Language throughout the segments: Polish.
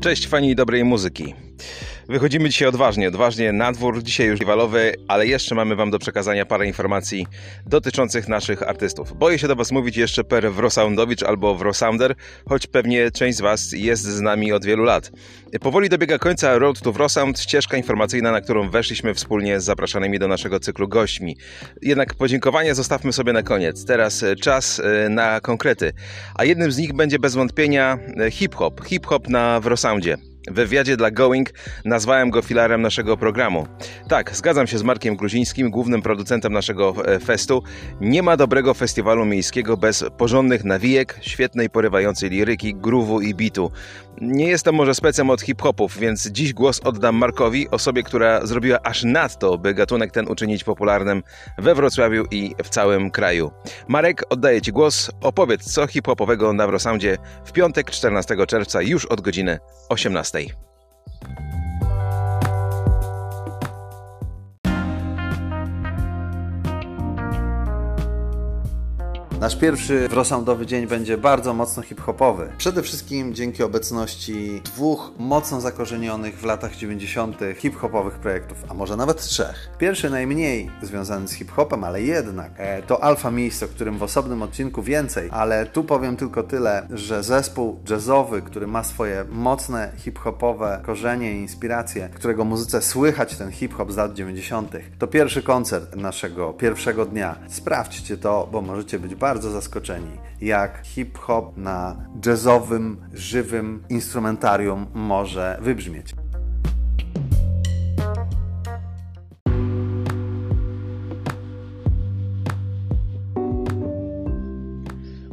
Cześć fani dobrej muzyki. Wychodzimy dzisiaj odważnie, odważnie na dwór, dzisiaj już walowy, ale jeszcze mamy Wam do przekazania parę informacji dotyczących naszych artystów. Boję się do Was mówić jeszcze per Wrosoundowicz albo Wrosounder, choć pewnie część z Was jest z nami od wielu lat. Powoli dobiega końca Road to Wrosound, ścieżka informacyjna, na którą weszliśmy wspólnie z zapraszanymi do naszego cyklu gośćmi. Jednak podziękowania zostawmy sobie na koniec. Teraz czas e, na konkrety, a jednym z nich będzie bez wątpienia e, hip-hop. Hip-hop na Wrosoundzie. Wywiadzie dla Going nazwałem go filarem naszego programu. Tak, zgadzam się z Markiem Gruzińskim, głównym producentem naszego e, festu. Nie ma dobrego festiwalu miejskiego bez porządnych nawijek, świetnej, porywającej liryki, groove'u i bitu. Nie jestem może specem od hip-hopów, więc dziś głos oddam Markowi, osobie, która zrobiła aż nadto, by gatunek ten uczynić popularnym we Wrocławiu i w całym kraju. Marek, oddaję Ci głos. Opowiedz, co hip-hopowego na Wrosoundzie w piątek 14 czerwca już od godziny 18. Namaste. Nasz pierwszy wrosoundowy dzień będzie bardzo mocno hip-hopowy. Przede wszystkim dzięki obecności dwóch mocno zakorzenionych w latach 90. hip-hopowych projektów, a może nawet trzech. Pierwszy najmniej związany z hip-hopem, ale jednak e, to Alpha Mist, o którym w osobnym odcinku więcej, ale tu powiem tylko tyle, że zespół jazzowy, który ma swoje mocne hip-hopowe korzenie i inspiracje, którego muzyce słychać ten hip-hop z lat 90. To pierwszy koncert naszego pierwszego dnia. Sprawdźcie to, bo możecie być bardzo bardzo zaskoczeni, jak hip-hop na jazzowym, żywym instrumentarium może wybrzmieć.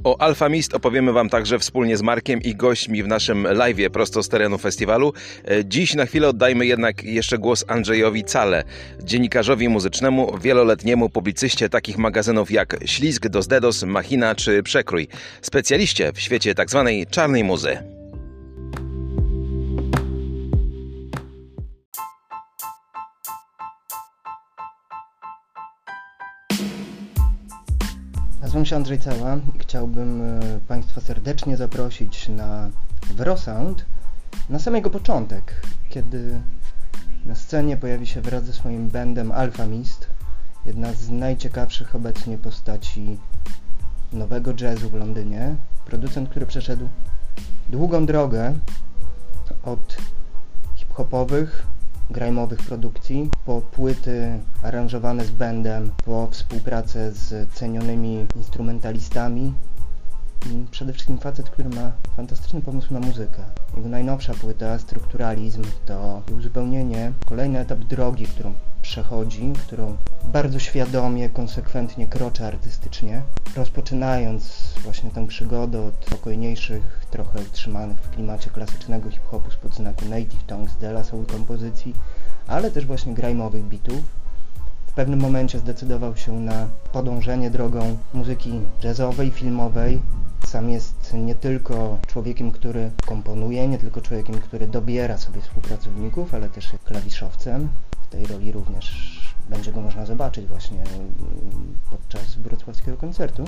O Alpha Mist opowiemy Wam także wspólnie z Markiem i gośćmi w naszym live prosto z terenu festiwalu. E, dziś na chwilę oddajmy jednak jeszcze głos Andrzejowi Cale, dziennikarzowi muzycznemu, wieloletniemu publicyście takich magazynów jak Ślizg, Dos Dedos, Machina czy Przekrój. Specjaliście w świecie tzw. Tak czarnej muzy. Nazywam się Andrzej Cała i chciałbym e, Państwa serdecznie zaprosić na Wrosound na samego początek, kiedy na scenie pojawi się wraz ze swoim bandem Alpha Mist, jedna z najciekawszych obecnie postaci nowego jazzu w Londynie, producent, który przeszedł długą drogę od hip-hopowych grajmowych produkcji, po płyty aranżowane z bandem, po współpracę z cenionymi instrumentalistami i przede wszystkim facet, który ma fantastyczny pomysł na muzykę. Jego najnowsza płyta, Strukturalizm, to uzupełnienie, kolejny etap drogi, którą przechodzi, którą bardzo świadomie, konsekwentnie kroczy artystycznie, rozpoczynając właśnie tę przygodę od spokojniejszych, trochę utrzymanych w klimacie klasycznego hip-hopu spod znaku Native Tongues, Dela Soul kompozycji, ale też właśnie grajmowych bitów. W pewnym momencie zdecydował się na podążenie drogą muzyki jazzowej, filmowej. Sam jest nie tylko człowiekiem, który komponuje, nie tylko człowiekiem, który dobiera sobie współpracowników, ale też klawiszowcem, w tej roli również będzie go można zobaczyć właśnie mm, podczas wrocławskiego koncertu.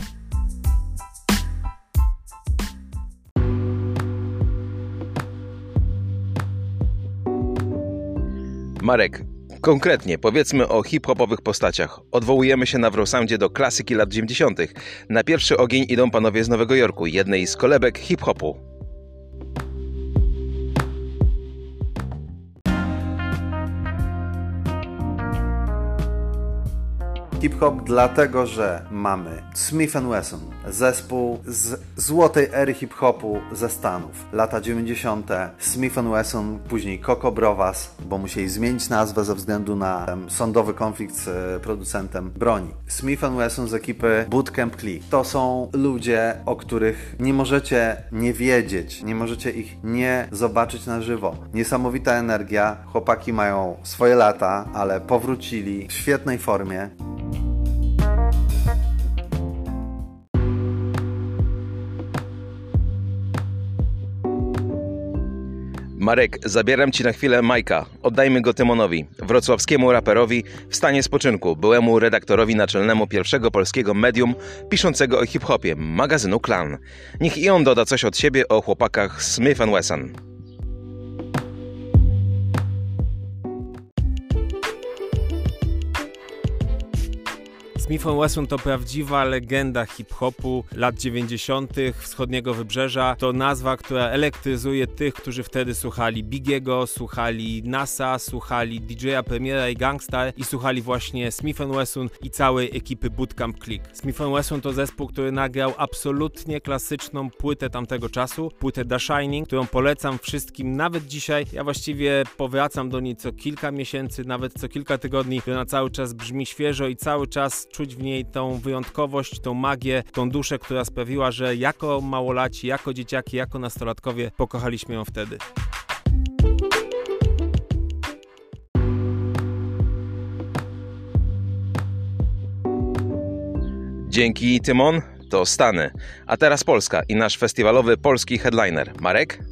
Marek, Konkretnie, powiedzmy o hip-hopowych postaciach. Odwołujemy się na Wrosoundzie do klasyki lat 90. Na pierwszy ogień idą panowie z Nowego Jorku, jednej z kolebek hip-hopu. Hip-hop dlatego, że mamy Smith Wesson, zespół z złotej ery hip-hopu ze Stanów. Lata 90. Smith Wesson, później Coco Brovas, bo musieli zmienić nazwę ze względu na sądowy konflikt z e, producentem broni. Smith Wesson z ekipy Bootcamp Click. To są ludzie, o których nie możecie nie wiedzieć, nie możecie ich nie zobaczyć na żywo. Niesamowita energia, chłopaki mają swoje lata, ale powrócili w świetnej formie. Marek, zabieram Ci na chwilę Majka. Oddajmy go Tymonowi, wrocławskiemu raperowi w stanie spoczynku, byłemu redaktorowi naczelnemu pierwszego polskiego medium piszącego o hip-hopie, magazynu Klan. Niech i on doda coś od siebie o chłopakach Smith Wesson. Smith Wesson to prawdziwa legenda hip-hopu lat 90. wschodniego wybrzeża. To nazwa, która elektryzuje tych, którzy wtedy słuchali Bigiego, słuchali NASA, słuchali DJ-a Premiera i Gangstar i słuchali właśnie Smith Wesson i całej ekipy Bootcamp Click. Smith Wesson to zespół, który nagrał absolutnie klasyczną płytę tamtego czasu, płytę The Shining, którą polecam wszystkim nawet dzisiaj. Ja właściwie powracam do niej co kilka miesięcy, nawet co kilka tygodni, która na cały czas brzmi świeżo i cały czas czuć w niej tą wyjątkowość, tą magię, tą duszę, która sprawiła, że jako małolaci, jako dzieciaki, jako nastolatkowie pokochaliśmy ją wtedy. Dzięki Tymon to Stany, a teraz Polska i nasz festiwalowy polski headliner Marek.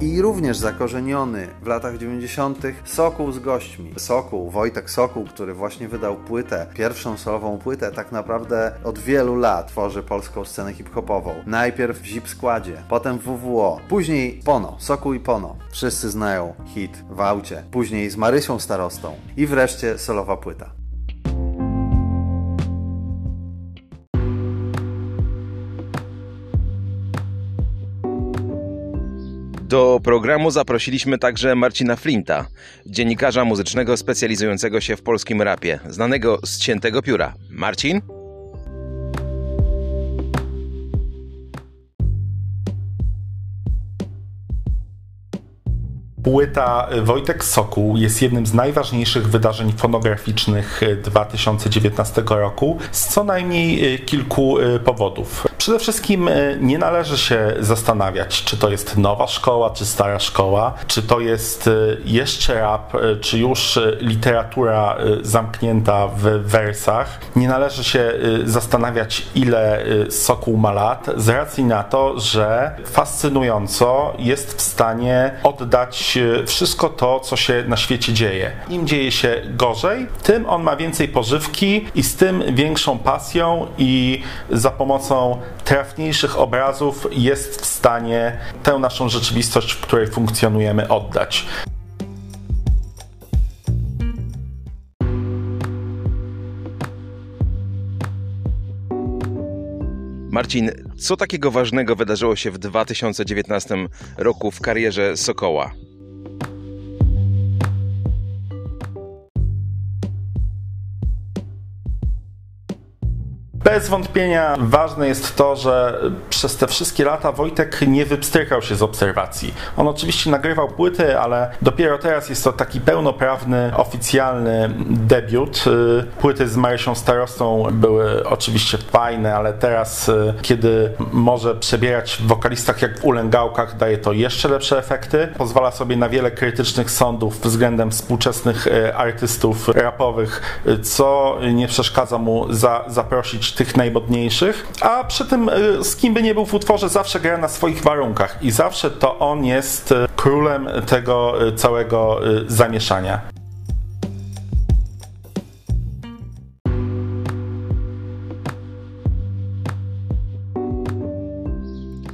I również zakorzeniony w latach 90. Sokół z gośćmi. Sokół, Wojtek Sokół, który właśnie wydał płytę, pierwszą solową płytę, tak naprawdę od wielu lat tworzy polską scenę hip-hopową. Najpierw w Zip Składzie, potem w WWO, później Pono, Sokół i Pono. Wszyscy znają hit w aucie, później z Marysią Starostą i wreszcie solowa płyta. Do programu zaprosiliśmy także Marcina Flinta, dziennikarza muzycznego specjalizującego się w polskim rapie, znanego z ciętego pióra. Marcin? Płyta Wojtek Sokół jest jednym z najważniejszych wydarzeń fonograficznych 2019 roku z co najmniej kilku powodów. Przede wszystkim nie należy się zastanawiać, czy to jest nowa szkoła, czy stara szkoła, czy to jest jeszcze rap, czy już literatura zamknięta w wersach. Nie należy się zastanawiać, ile Sokół ma lat, z racji na to, że fascynująco jest w stanie oddać wszystko to, co się na świecie dzieje. Im dzieje się gorzej, tym on ma więcej pożywki i z tym większą pasją i za pomocą trafniejszych obrazów jest w stanie tę naszą rzeczywistość, w której funkcjonujemy, oddać. Marcin, co takiego ważnego wydarzyło się w 2019 roku w karierze Sokoła? Bez wątpienia ważne jest to, że przez te wszystkie lata Wojtek nie wypstrykał się z obserwacji. On oczywiście nagrywał płyty, ale dopiero teraz jest to taki pełnoprawny, oficjalny debiut. Płyty z Marysią Starostą były oczywiście fajne, ale teraz, kiedy może przebierać w wokalistach jak w ulęgałkach, daje to jeszcze lepsze efekty. Pozwala sobie na wiele krytycznych sądów względem współczesnych artystów rapowych, co nie przeszkadza mu za, zaprosić tych najmodniejszych, a przy tym z kim by nie był w utworze, zawsze gra na swoich warunkach i zawsze to on jest królem tego całego zamieszania.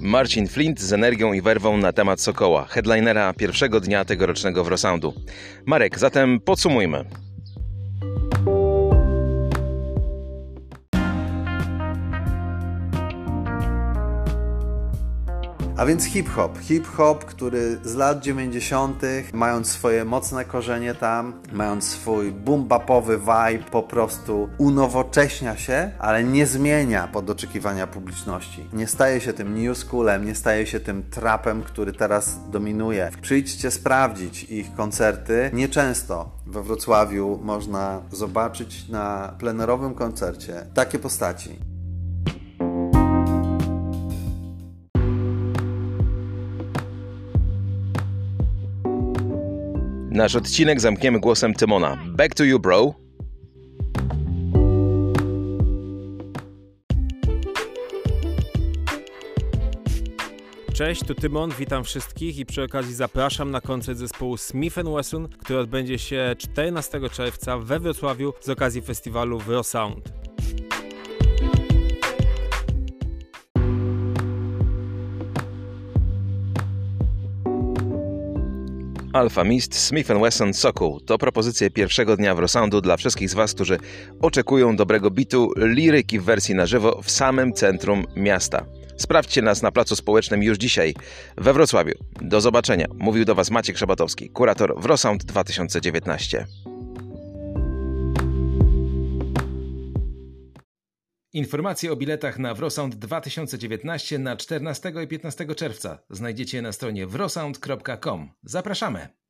Marcin Flint z energią i werwą na temat Sokoła, headlinera pierwszego dnia tegorocznego Wrosoundu. Marek, zatem podsumujmy. A więc hip-hop. Hip-hop, który z lat 90., mając swoje mocne korzenie tam, mając swój boom-bapowy vibe, po prostu unowocześnia się, ale nie zmienia pod oczekiwania publiczności. Nie staje się tym new schoolem, nie staje się tym trapem, który teraz dominuje. Przyjdźcie sprawdzić ich koncerty. Nieczęsto we Wrocławiu można zobaczyć na plenerowym koncercie takie postaci. Nasz odcinek zamkniemy głosem Tymona. Back to you, bro. Cześć, tu Tymon, witam wszystkich i przy okazji zapraszam na koncert zespołu Smith Wesson, który odbędzie się 14 czerwca we Wrocławiu z okazji festiwalu Wrosound. Alpha Mist Smith Wesson Sokół to propozycje pierwszego dnia Wrosoundu dla wszystkich z Was, którzy oczekują dobrego bitu, liryki w wersji na żywo w samym centrum miasta. Sprawdźcie nas na placu społecznym już dzisiaj we Wrocławiu. Do zobaczenia. Mówił do Was Maciek Szabatowski, kurator Wrosound 2019. Informacje o biletach na Wrosound 2019 na 14 i 15 czerwca znajdziecie na stronie wrosound.com. Zapraszamy!